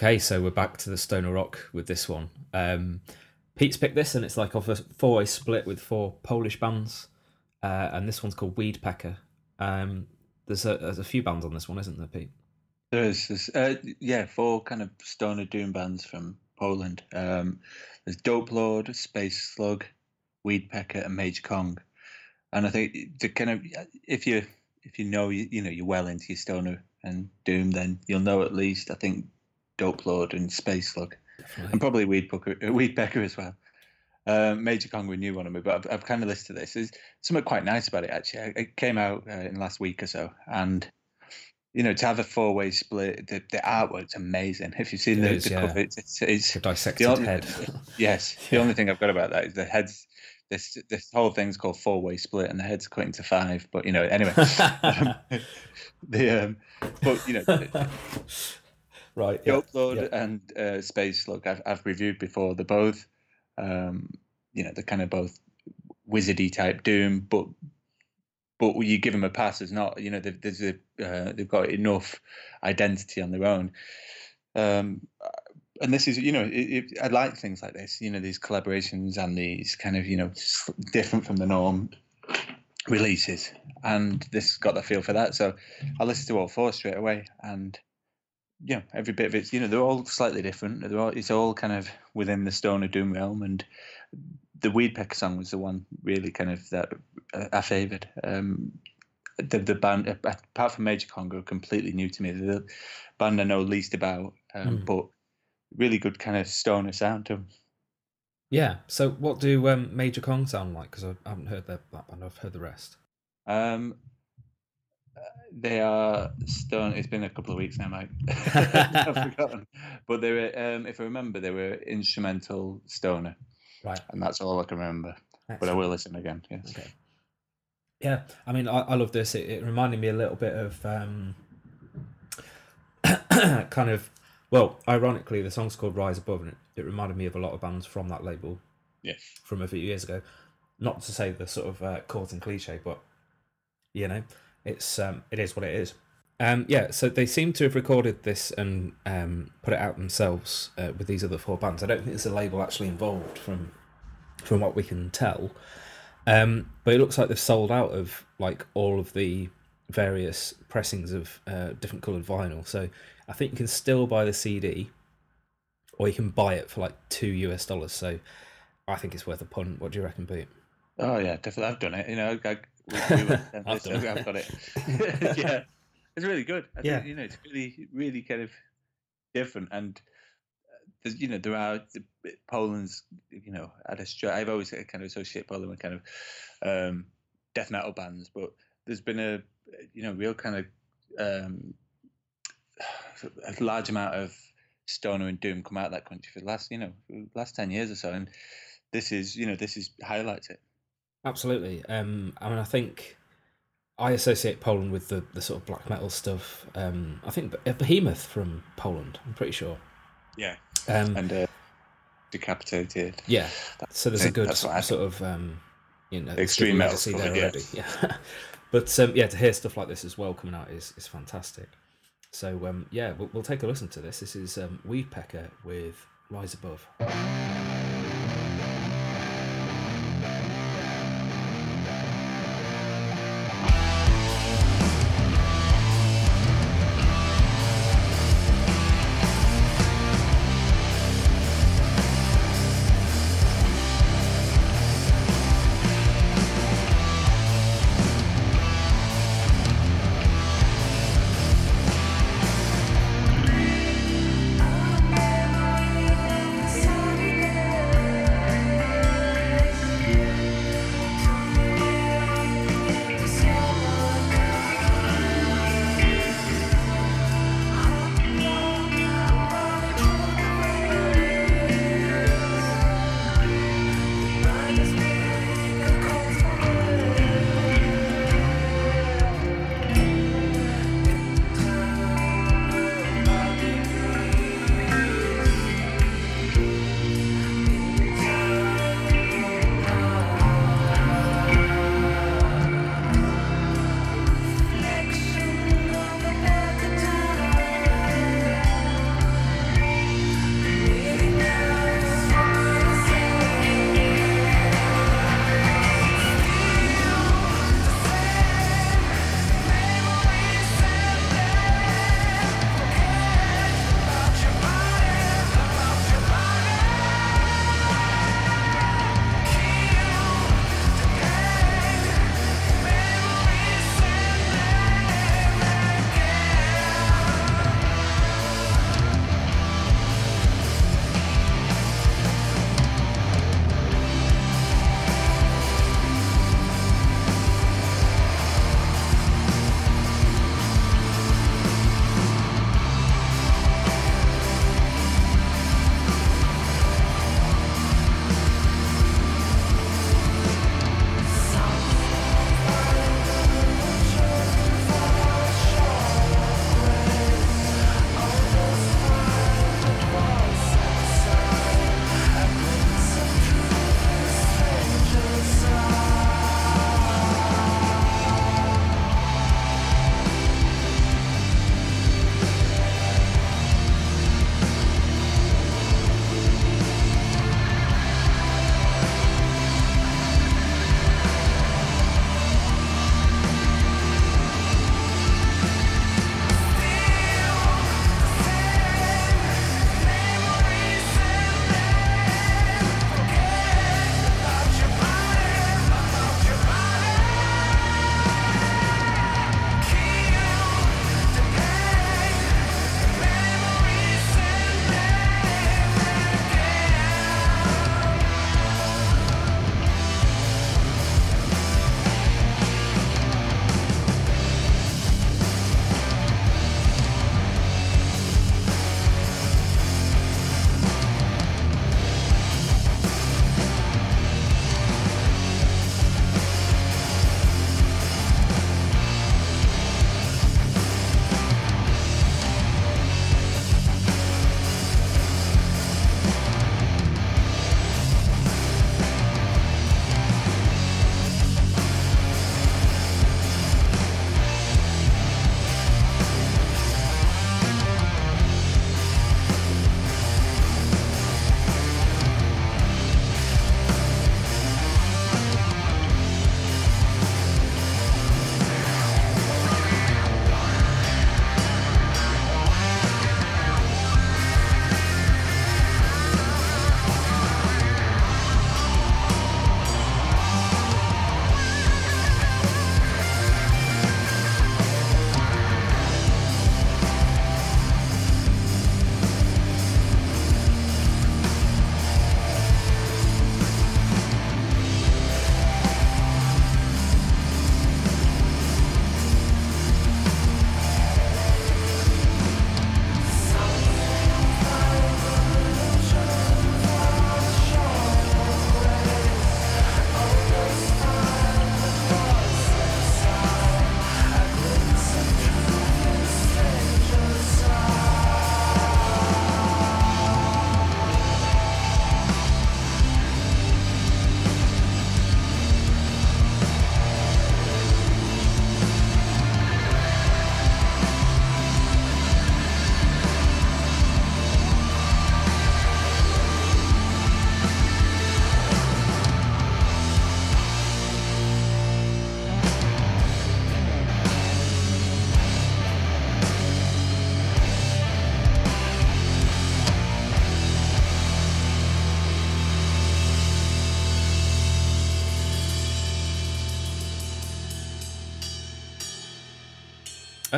[SPEAKER 1] Okay, so we're back to the Stoner Rock with this one. Um, Pete's picked this, and it's like off a four-way split with four Polish bands, uh, and this one's called Weedpecker. Um, there's a there's a few bands on this one, isn't there, Pete?
[SPEAKER 2] There is, uh, yeah, four kind of stoner doom bands from Poland. Um, there's Dope Lord, Space Slug, Weedpecker, and Major Kong. And I think the kind of if you if you know you, you know you're well into your stoner and doom, then you'll know at least I think Dope Lord and Space Slug,
[SPEAKER 1] Definitely.
[SPEAKER 2] and probably Weedpecker, uh, Weedpecker as well. Um, Major Kong we knew one of me, but I've, I've kind of listened to this. There's something quite nice about it actually. It came out uh, in the last week or so, and you know to have a four way split, the, the artwork's amazing. If you've seen
[SPEAKER 1] It
[SPEAKER 2] the,
[SPEAKER 1] is,
[SPEAKER 2] the
[SPEAKER 1] yeah.
[SPEAKER 2] cover, it's, it's, it's
[SPEAKER 1] The dissected
[SPEAKER 2] only-
[SPEAKER 1] head.
[SPEAKER 2] Yes. The
[SPEAKER 1] Yeah.
[SPEAKER 2] only thing I've got about that is the heads. This this whole thing's called four way split, and the head's cut into five. But you know, anyway, um, the um, but you know, the
[SPEAKER 1] right. Yeah.
[SPEAKER 2] Upload
[SPEAKER 1] yeah.
[SPEAKER 2] and uh, Space Slug, I've I've reviewed before. They're both, um, you know, they're kind of both wizardy type Doom, but but you give them a pass. There's not, you know, they've, there's a uh, they've got enough identity on their own. Um, and this is, you know, it, it, I like things like this. You know, these collaborations and these kind of, you know, different from the norm releases. And this got the feel for that. So I listened to all four straight away, and yeah, every bit of it's, you know, they're all slightly different. They're all, it's all kind of within the Stoner Doom realm, and the Weedpecker song was the one really kind of that uh, I favoured. Um, the the band, uh, apart from Major Kong, completely new to me. The band I know least about, um,
[SPEAKER 1] Mm.
[SPEAKER 2] but really good kind of stoner sound to 'em.
[SPEAKER 1] Yeah. So, what do um, Major Kong sound like? Because I haven't heard their that band. I've heard the rest.
[SPEAKER 2] Um, they are stone. It's been a couple of weeks now, Mike. I've forgotten. But they were, um, if I remember, they were instrumental stoner,
[SPEAKER 1] Right.
[SPEAKER 2] and that's all I can remember. But I will listen again. Yes.
[SPEAKER 1] Okay. Yeah, I mean, I, I love this. It, it reminded me a little bit of um, kind of, well, ironically, the song's called Rise Above, and it, it reminded me of a lot of bands from that label
[SPEAKER 2] Yes.
[SPEAKER 1] from a few years ago. Not to say the sort of uh, cult and cliche, but you know, it's um, it is what it is. Um, yeah, so they seem to have recorded this and um, put it out themselves uh, with these other four bands. I don't think there's a label actually involved from from what we can tell. Um, but it looks like they've sold out of like all of the various pressings of uh, different coloured vinyl. So I think you can still buy the CD, or you can buy it for like two US dollars. So I think it's worth a punt. What do you reckon, Pete?
[SPEAKER 2] Oh yeah, definitely. I've done it. You know, I, we, we down
[SPEAKER 1] I've done it.
[SPEAKER 2] I've got it. yeah, it's really good. I
[SPEAKER 1] Yeah.
[SPEAKER 2] think, you know, it's really, really kind of different. And uh, you know, there are the, Poland's, you know, at a I've always kind of associate Poland with kind of um, death metal bands, but there's been a, you know, real kind of um, a large amount of stoner and doom come out of that country for the last, you know, last ten years or so, and this is, you know, this is highlights it.
[SPEAKER 1] Absolutely. Um, I mean, I think I associate Poland with the, the sort of black metal stuff. Um, I think Be- Behemoth from Poland. I'm pretty sure.
[SPEAKER 2] Yeah.
[SPEAKER 1] Um,
[SPEAKER 2] and uh, decapitated.
[SPEAKER 1] yeah. So there's a good
[SPEAKER 2] that's what I
[SPEAKER 1] sort of um, you know
[SPEAKER 2] Extreme metal
[SPEAKER 1] there
[SPEAKER 2] yeah.
[SPEAKER 1] already. Yeah. but um, yeah, to hear stuff like this as well coming out is is fantastic. So um, yeah, we'll, we'll take a listen to this. This is um, Weedpecker with Rise Above.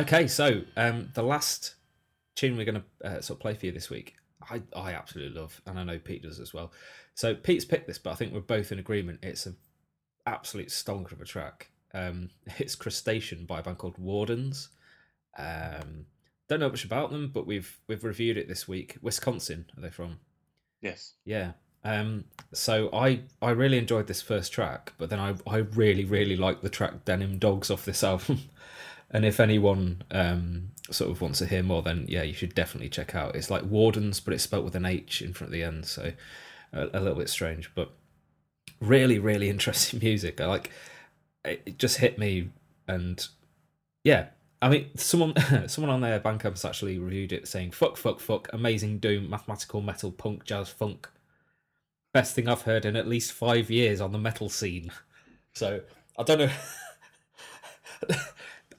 [SPEAKER 1] Okay, so um, the last tune we're going to uh, sort of play for you this week, I, I absolutely love, and I know Pete does as well. So Pete's picked this, but I think we're both in agreement. It's an absolute stonker of a track. Um, it's Crustacean by a band called Wardehns. Um, don't know much about them, but we've we've reviewed it this week. Wisconsin, are they from?
[SPEAKER 2] Yes.
[SPEAKER 1] Yeah. Um, so I I really enjoyed this first track, but then I I really really like the track Denim Dogs off this album. And if anyone um, sort of wants to hear more, then yeah, you should definitely check out. It's like Wardens, but it's spelt with an H in front of the end, so a, a little bit strange, but really really interesting music. I like it. Just hit me, and yeah, I mean, someone someone on their has actually reviewed it, saying "fuck, fuck, fuck, amazing doom, mathematical metal, punk, jazz, funk, best thing I've heard in at least five years on the metal scene." So I don't know.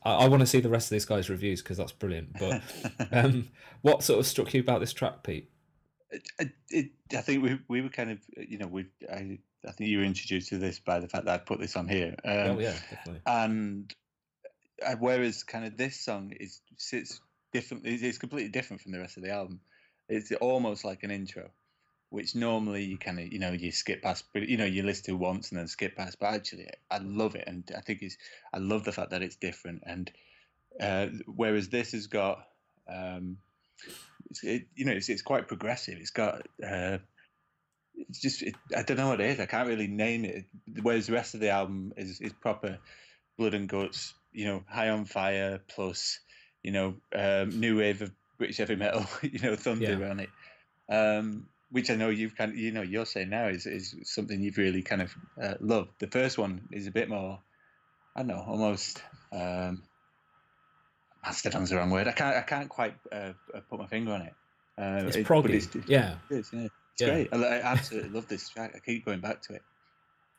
[SPEAKER 1] I, I want to see the rest of this guy's reviews because that's brilliant. But um, what sort of struck you about this track, Pete?
[SPEAKER 2] It, it, I think we we were kind of you know we I I think you were introduced to this by the fact that I put this on here. Um,
[SPEAKER 1] oh yeah, definitely.
[SPEAKER 2] And uh, whereas kind of this song is sits different, it's completely different from the rest of the album. It's almost like an intro, which normally you kind of you know you skip past, but you know you listen to once and then skip past. But actually, I love it, and I think it's I love the fact that it's different. And uh, whereas this has got, um, it's, it, you know, it's, it's quite progressive. It's got. Uh, it's just it, I don't know what it is. I can't really name it. Whereas the rest of the album is is proper blood and guts, you know, High on Fire plus, you know, um, new wave of British heavy metal, you know, thunder
[SPEAKER 1] Yeah.
[SPEAKER 2] on it. Um, which I know you've kind of, you know, you're saying now is is something you've really kind of uh, loved. The first one is a bit more, I don't know, almost. Um, Mastodon's the wrong word. I can't. I can't quite uh, put my finger on it. Uh,
[SPEAKER 1] It's
[SPEAKER 2] it-
[SPEAKER 1] proggy. yeah,
[SPEAKER 2] it is, yeah. It's
[SPEAKER 1] Yeah.
[SPEAKER 2] great. I, I absolutely love this track. I keep going back to it.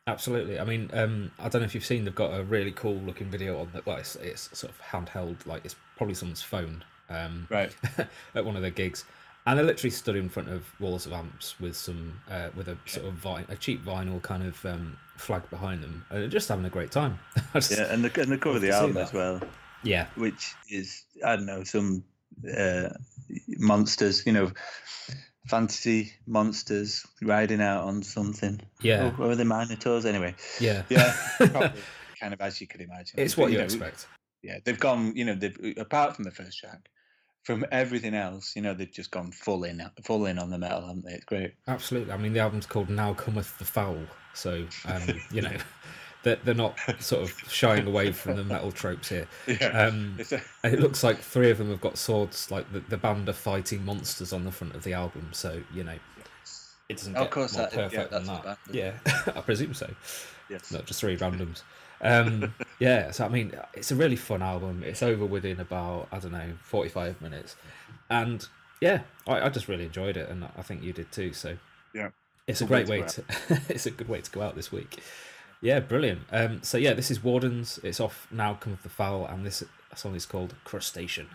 [SPEAKER 1] absolutely. I mean, um, I don't know if you've seen. They've got a really cool looking video on that. Well, it's, it's sort of handheld, like it's probably someone's phone. Um,
[SPEAKER 2] Right.
[SPEAKER 1] at one of their gigs, and they literally stood in front of walls of amps with some uh, with a sort of vi- a cheap vinyl kind of um, flag behind them, and they're just having a great time. Just-
[SPEAKER 2] Yeah, and the and the cover of the album as well,
[SPEAKER 1] yeah,
[SPEAKER 2] which is I don't know some uh, monsters, you know, fantasy monsters riding out on something.
[SPEAKER 1] yeah,
[SPEAKER 2] Oh, what were the Minotaurs anyway?
[SPEAKER 1] yeah,
[SPEAKER 2] Yeah, probably kind of as you could imagine.
[SPEAKER 1] It's
[SPEAKER 2] But,
[SPEAKER 1] what you
[SPEAKER 2] know,
[SPEAKER 1] expect.
[SPEAKER 2] Yeah, they've gone. You know, they've apart from the first track, from everything else, you know, they've just gone full in, full in on the metal, haven't they? It's great.
[SPEAKER 1] Absolutely. I mean, the album's called "Now Cometh the Foul," so um, you know they're, they're not sort of shying away from the metal tropes here.
[SPEAKER 2] Yeah,
[SPEAKER 1] Um,
[SPEAKER 2] a,
[SPEAKER 1] it looks like three of them have got swords, like the, the band are fighting monsters on the front of the album. So you know, it doesn't
[SPEAKER 2] Of
[SPEAKER 1] get
[SPEAKER 2] course
[SPEAKER 1] more
[SPEAKER 2] that- yeah,
[SPEAKER 1] perfect than
[SPEAKER 2] that's the
[SPEAKER 1] that.
[SPEAKER 2] band,
[SPEAKER 1] Yeah, I presume so.
[SPEAKER 2] yes.
[SPEAKER 1] Not just three randoms. Um, yeah, so I mean, it's a really fun album. It's over within about I don't know forty five minutes, and yeah, I, I just really enjoyed it, and I think you did too. So
[SPEAKER 2] Yeah.
[SPEAKER 1] it's a great way to. it's a good way to go out this week. Yeah, brilliant. Um, so yeah, this is Wardehns. It's off now. Cometh the foul, and this song is called Crustacean.